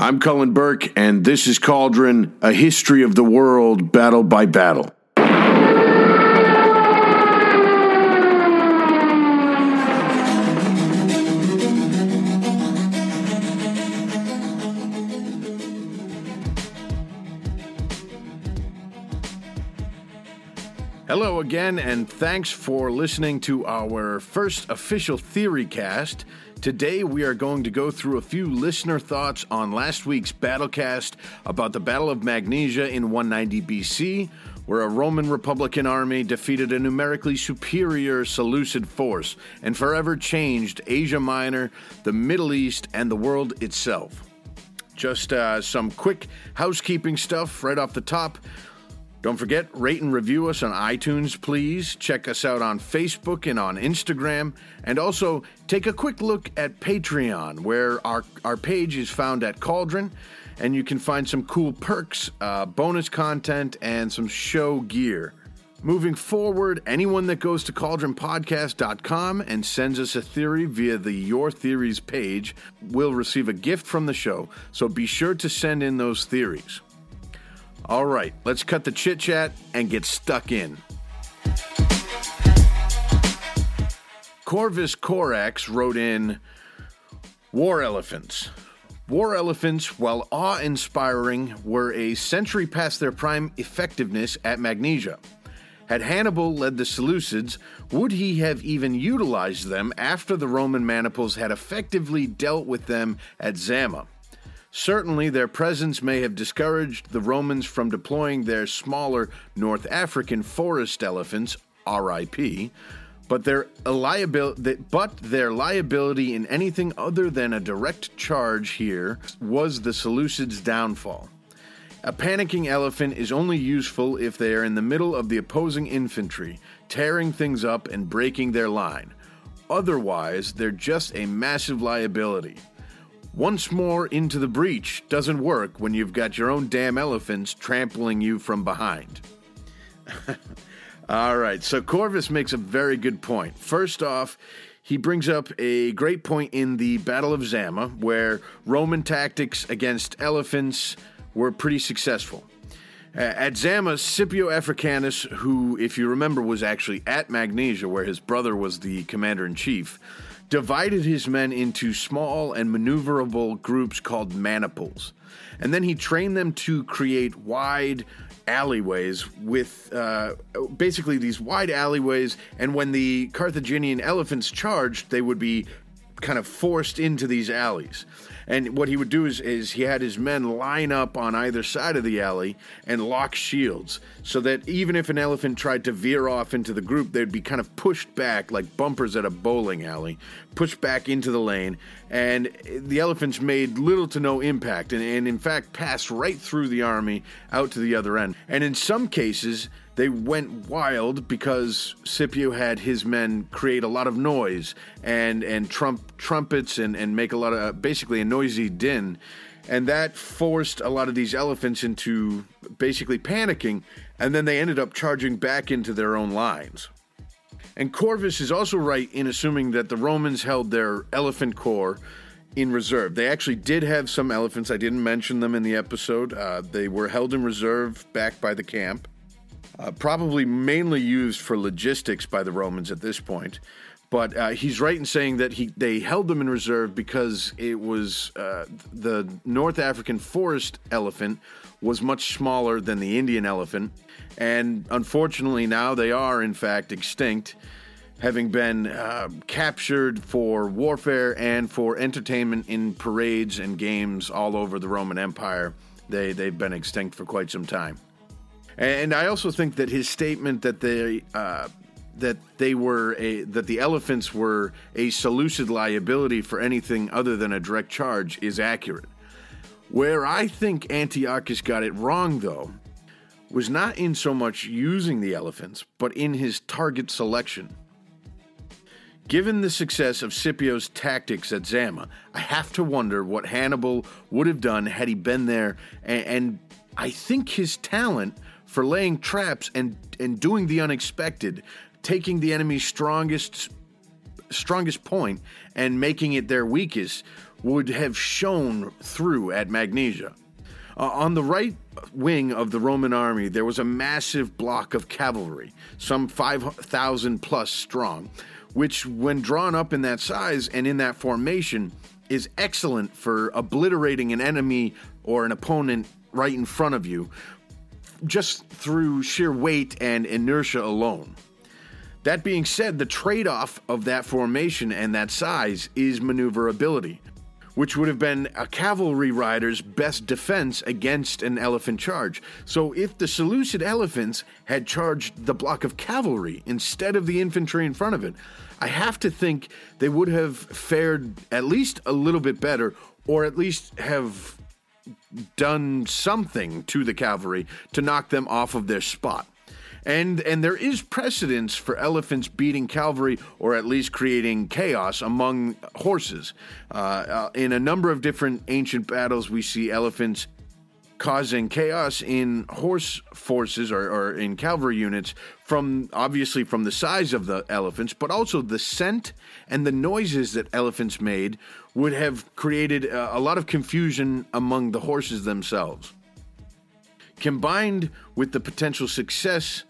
I'm Cullen Burke, and this is Cauldron, a history of the world, battle by battle. Hello again, and thanks for listening to our first official theory cast. Today, we are going to go through a few listener thoughts on last week's battlecast about the Battle of Magnesia in 190 BC, where a Roman Republican army defeated a numerically superior Seleucid force and forever changed Asia Minor, the Middle East, and the world itself. Just uh, some quick housekeeping stuff right off the top. Don't forget, rate and review us on iTunes, please. Check us out on Facebook and on Instagram. And also, take a quick look at Patreon, where our, our page is found at Cauldron, and you can find some cool perks, uh, bonus content, and some show gear. Moving forward, anyone that goes to cauldronpodcast.com and sends us a theory via the Your Theories page will receive a gift from the show, so be sure to send in those theories. All right, let's cut the chit chat and get stuck in. Corvus Corax wrote in War Elephants. War elephants, while awe inspiring, were a century past their prime effectiveness at Magnesia. Had Hannibal led the Seleucids, would he have even utilized them after the Roman maniples had effectively dealt with them at Zama? Certainly, their presence may have discouraged the Romans from deploying their smaller North African forest elephants, RIP, but their, but their liability in anything other than a direct charge here was the Seleucids' downfall. A panicking elephant is only useful if they are in the middle of the opposing infantry, tearing things up and breaking their line. Otherwise, they're just a massive liability. Once more into the breach doesn't work when you've got your own damn elephants trampling you from behind. All right, so Corvus makes a very good point. First off, he brings up a great point in the Battle of Zama, where Roman tactics against elephants were pretty successful. At Zama, Scipio Africanus, who, if you remember, was actually at Magnesia, where his brother was the commander in chief, divided his men into small and maneuverable groups called maniples. And then he trained them to create wide alleyways with uh, basically these wide alleyways. And when the Carthaginian elephants charged, they would be kind of forced into these alleys. And what he would do is, is he had his men line up on either side of the alley and lock shields so that even if an elephant tried to veer off into the group, they'd be kind of pushed back like bumpers at a bowling alley, pushed back into the lane. And the elephants made little to no impact and, and in fact passed right through the army out to the other end. And in some cases, they went wild because Scipio had his men create a lot of noise and and trump trumpets and and make a lot of basically a noisy din, and that forced a lot of these elephants into basically panicking, and then they ended up charging back into their own lines. And Corvus is also right in assuming that the Romans held their elephant corps in reserve. They actually did have some elephants. I didn't mention them in the episode. Uh, they were held in reserve back by the camp uh, probably mainly used for logistics by the Romans at this point. But uh, he's right in saying that he they held them in reserve because it was uh, the North African forest elephant was much smaller than the Indian elephant, and unfortunately now they are in fact extinct, having been uh, captured for warfare and for entertainment in parades and games all over the Roman Empire. They they've been extinct for quite some time. And I also think that his statement that they uh, that they were a that the elephants were a Seleucid liability for anything other than a direct charge is accurate. Where I think Antiochus got it wrong, though, was not in so much using the elephants, but in his target selection. Given the success of Scipio's tactics at Zama, I have to wonder what Hannibal would have done had he been there, and, and I think his talent for laying traps and, and doing the unexpected, taking the enemy's strongest strongest point and making it their weakest would have shone through at Magnesia. Uh, on the right wing of the Roman army, there was a massive block of cavalry, some 5,000 plus strong, which, when drawn up in that size and in that formation, is excellent for obliterating an enemy or an opponent right in front of you just through sheer weight and inertia alone. That being said, the trade off of that formation and that size is maneuverability, which would have been a cavalry rider's best defense against an elephant charge. So, if the Seleucid elephants had charged the block of cavalry instead of the infantry in front of it, I have to think they would have fared at least a little bit better, or at least have done something to the cavalry to knock them off of their spot. And, and there is precedence for elephants beating cavalry or at least creating chaos among horses. Uh, uh, in a number of different ancient battles, we see elephants causing chaos in horse forces or, or, in cavalry units from obviously from the size of the elephants, but also the scent and the noises that elephants made would have created a, a lot of confusion among the horses themselves. Combined with the potential success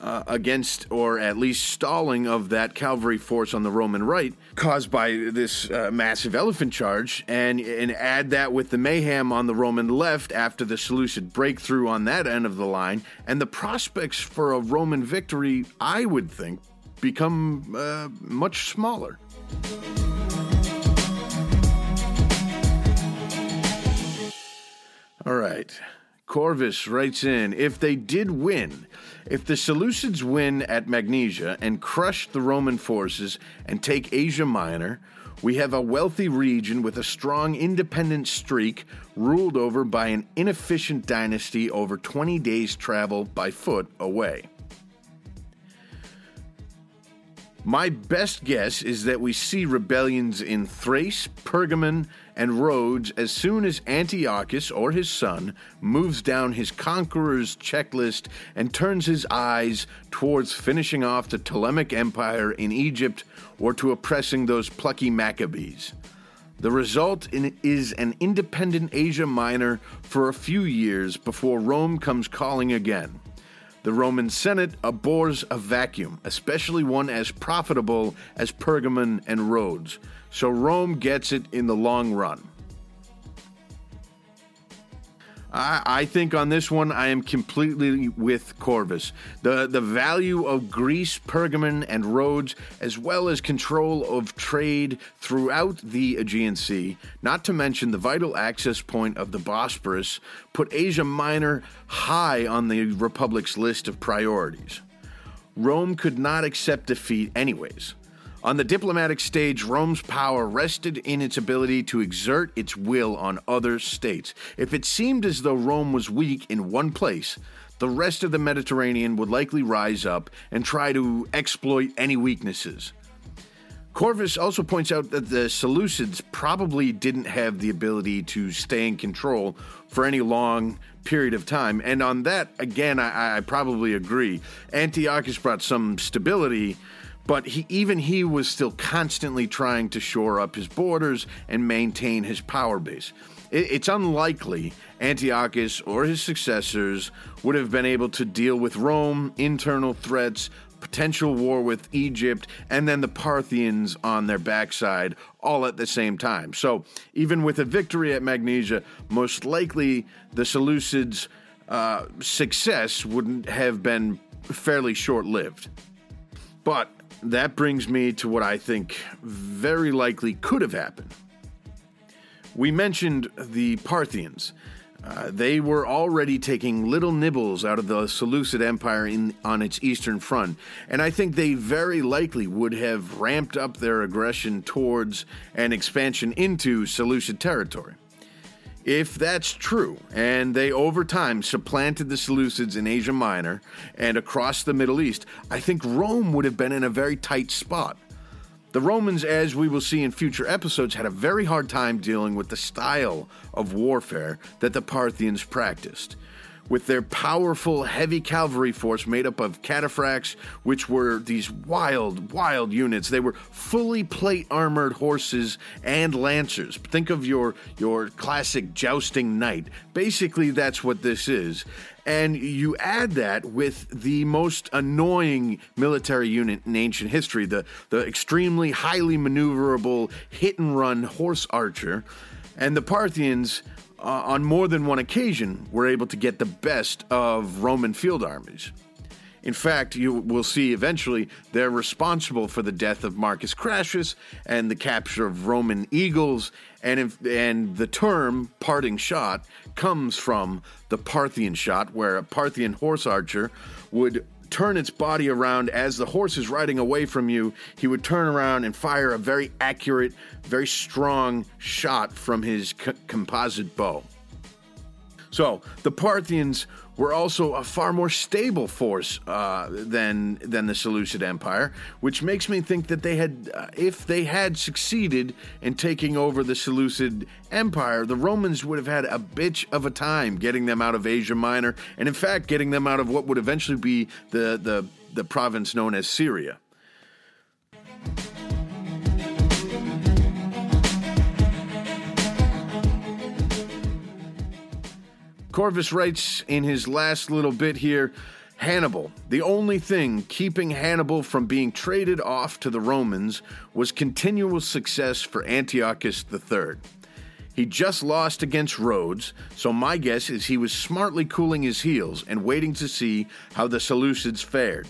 uh, against, or at least stalling, of that cavalry force on the Roman right, caused by this uh, massive elephant charge, and, and add that with the mayhem on the Roman left after the Seleucid breakthrough on that end of the line, and the prospects for a Roman victory, I would think, become uh, much smaller. All right. Corvus writes in If they did win, if the Seleucids win at Magnesia and crush the Roman forces and take Asia Minor, we have a wealthy region with a strong independent streak ruled over by an inefficient dynasty over 20 days' travel by foot away. My best guess is that we see rebellions in Thrace, Pergamon, and Rhodes as soon as Antiochus or his son moves down his conqueror's checklist and turns his eyes towards finishing off the Ptolemaic Empire in Egypt or to oppressing those plucky Maccabees. The result is an independent Asia Minor for a few years before Rome comes calling again. The Roman Senate abhors a vacuum, especially one as profitable as Pergamon and Rhodes, so Rome gets it in the long run. I, I, think on this one, I am completely with Corvus. The, the value of Greece, Pergamon, and Rhodes, as well as control of trade throughout the Aegean Sea, not to mention the vital access point of the Bosporus, put Asia Minor high on the Republic's list of priorities. Rome could not accept defeat, anyways. On the diplomatic stage, Rome's power rested in its ability to exert its will on other states. If it seemed as though Rome was weak in one place, the rest of the Mediterranean would likely rise up and try to exploit any weaknesses. Corvus also points out that the Seleucids probably didn't have the ability to stay in control for any long period of time. And on that, again, I, I probably agree. Antiochus brought some stability but he, even he was still constantly trying to shore up his borders and maintain his power base. It, it's unlikely Antiochus or his successors would have been able to deal with Rome, internal threats, potential war with Egypt, and then the Parthians on their backside all at the same time. So, even with a victory at Magnesia, most likely the Seleucids' uh, success wouldn't have been fairly short lived. But that brings me to what I think very likely could have happened. We mentioned the Parthians. Uh, they were already taking little nibbles out of the Seleucid Empire in, on its eastern front, and I think they very likely would have ramped up their aggression towards an expansion into Seleucid territory. If that's true, and they over time supplanted the Seleucids in Asia Minor and across the Middle East, I think Rome would have been in a very tight spot. The Romans, as we will see in future episodes, had a very hard time dealing with the style of warfare that the Parthians practiced. With their powerful heavy cavalry force made up of cataphracts, which were these wild, wild units. They were fully plate armored horses and lancers. Think of your your classic jousting knight. Basically, that's what this is. And you add that with the most annoying military unit in ancient history, the, the extremely highly maneuverable hit and run horse archer. And the Parthians uh, on more than one occasion, were able to get the best of Roman field armies. In fact, you will see eventually they're responsible for the death of Marcus Crassus and the capture of Roman eagles, and, if, and the term parting shot comes from the Parthian shot, where a Parthian horse archer would turn its body around as the horse is riding away from you. He would turn around and fire a very accurate, very strong shot from his composite bow. So the Parthians were also a far more stable force uh, than than the Seleucid Empire, which makes me think that they had, uh, if they had succeeded in taking over the Seleucid Empire, the Romans would have had a bitch of a time getting them out of Asia Minor, and in fact, getting them out of what would eventually be the the, the province known as Syria. Corvus writes in his last little bit here Hannibal, the only thing keeping Hannibal from being traded off to the Romans was continual success for Antiochus III. He just lost against Rhodes, so my guess is he was smartly cooling his heels and waiting to see how the Seleucids fared.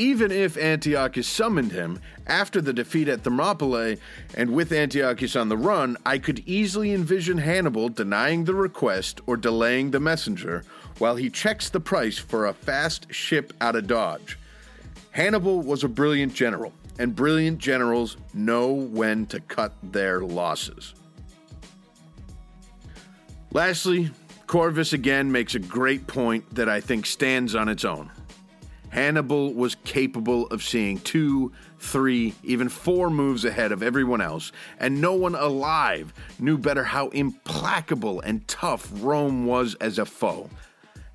Even if Antiochus summoned him after the defeat at Thermopylae and with Antiochus on the run, I could easily envision Hannibal denying the request or delaying the messenger while he checks the price for a fast ship out of Dodge. Hannibal was a brilliant general, and brilliant generals know when to cut their losses. Lastly, Corvus again makes a great point that I think stands on its own. Hannibal was capable of seeing two, three, even four moves ahead of everyone else, and no one alive knew better how implacable and tough Rome was as a foe.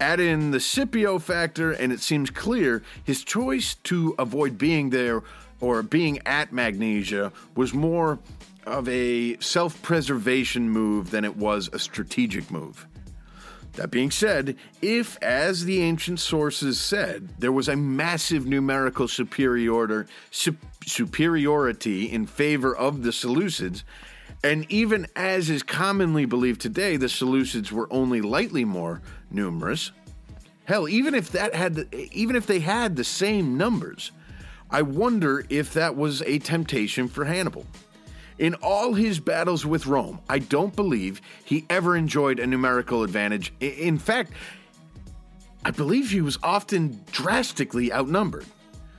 Add in the Scipio factor, and it seems clear his choice to avoid being there or being at Magnesia was more of a self preservation move than it was a strategic move. That being said, if, as the ancient sources said, there was a massive numerical superiority, superiority in favor of the Seleucids, and even as is commonly believed today, the Seleucids were only lightly more numerous. Hell, even if that had, even if they had the same numbers, I wonder if that was a temptation for Hannibal. In all his battles with Rome, I don't believe he ever enjoyed a numerical advantage. In fact, I believe he was often drastically outnumbered.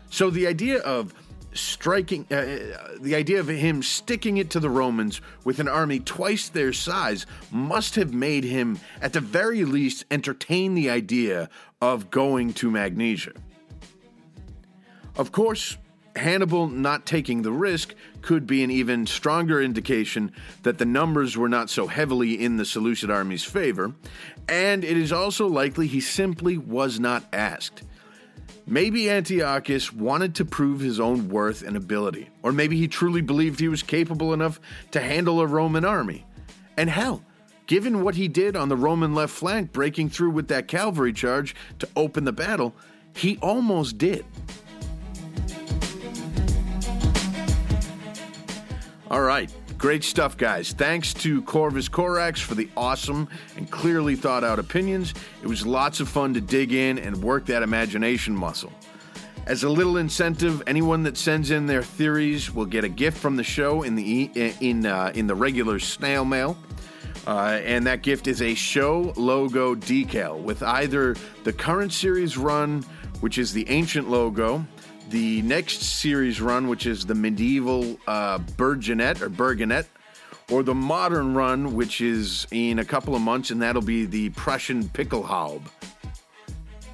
So the idea of striking, uh, uh, the idea of him sticking it to the Romans with an army twice their size must have made him, at the very least, entertain the idea of going to Magnesia. Of course, Hannibal not taking the risk could be an even stronger indication that the numbers were not so heavily in the Seleucid army's favor, and it is also likely he simply was not asked. Maybe Antiochus wanted to prove his own worth and ability, or maybe he truly believed he was capable enough to handle a Roman army. And hell, given what he did on the Roman left flank, breaking through with that cavalry charge to open the battle, he almost did. All right. Great stuff, guys. Thanks to Corvus Corax for the awesome and clearly thought out opinions. It was lots of fun to dig in and work that imagination muscle. As a little incentive, anyone that sends in their theories will get a gift from the show in the in uh, in the regular snail mail. Uh, and that gift is a show logo decal with either the current series run, which is the ancient logo, the next series run, which is the medieval uh, or Burgonet, or the modern run, which is in a couple of months, and that'll be the Prussian Pickelhaube.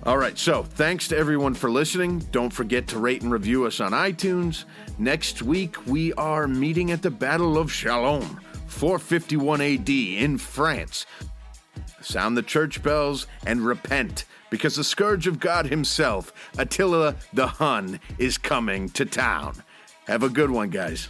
All right, so thanks to everyone for listening. Don't forget to rate and review us on iTunes. Next week, we are meeting at the Battle of Chalon, 451 AD in France. sound the church bells, and repent, because the scourge of God himself, Attila the Hun, is coming to town. Have a good one, guys.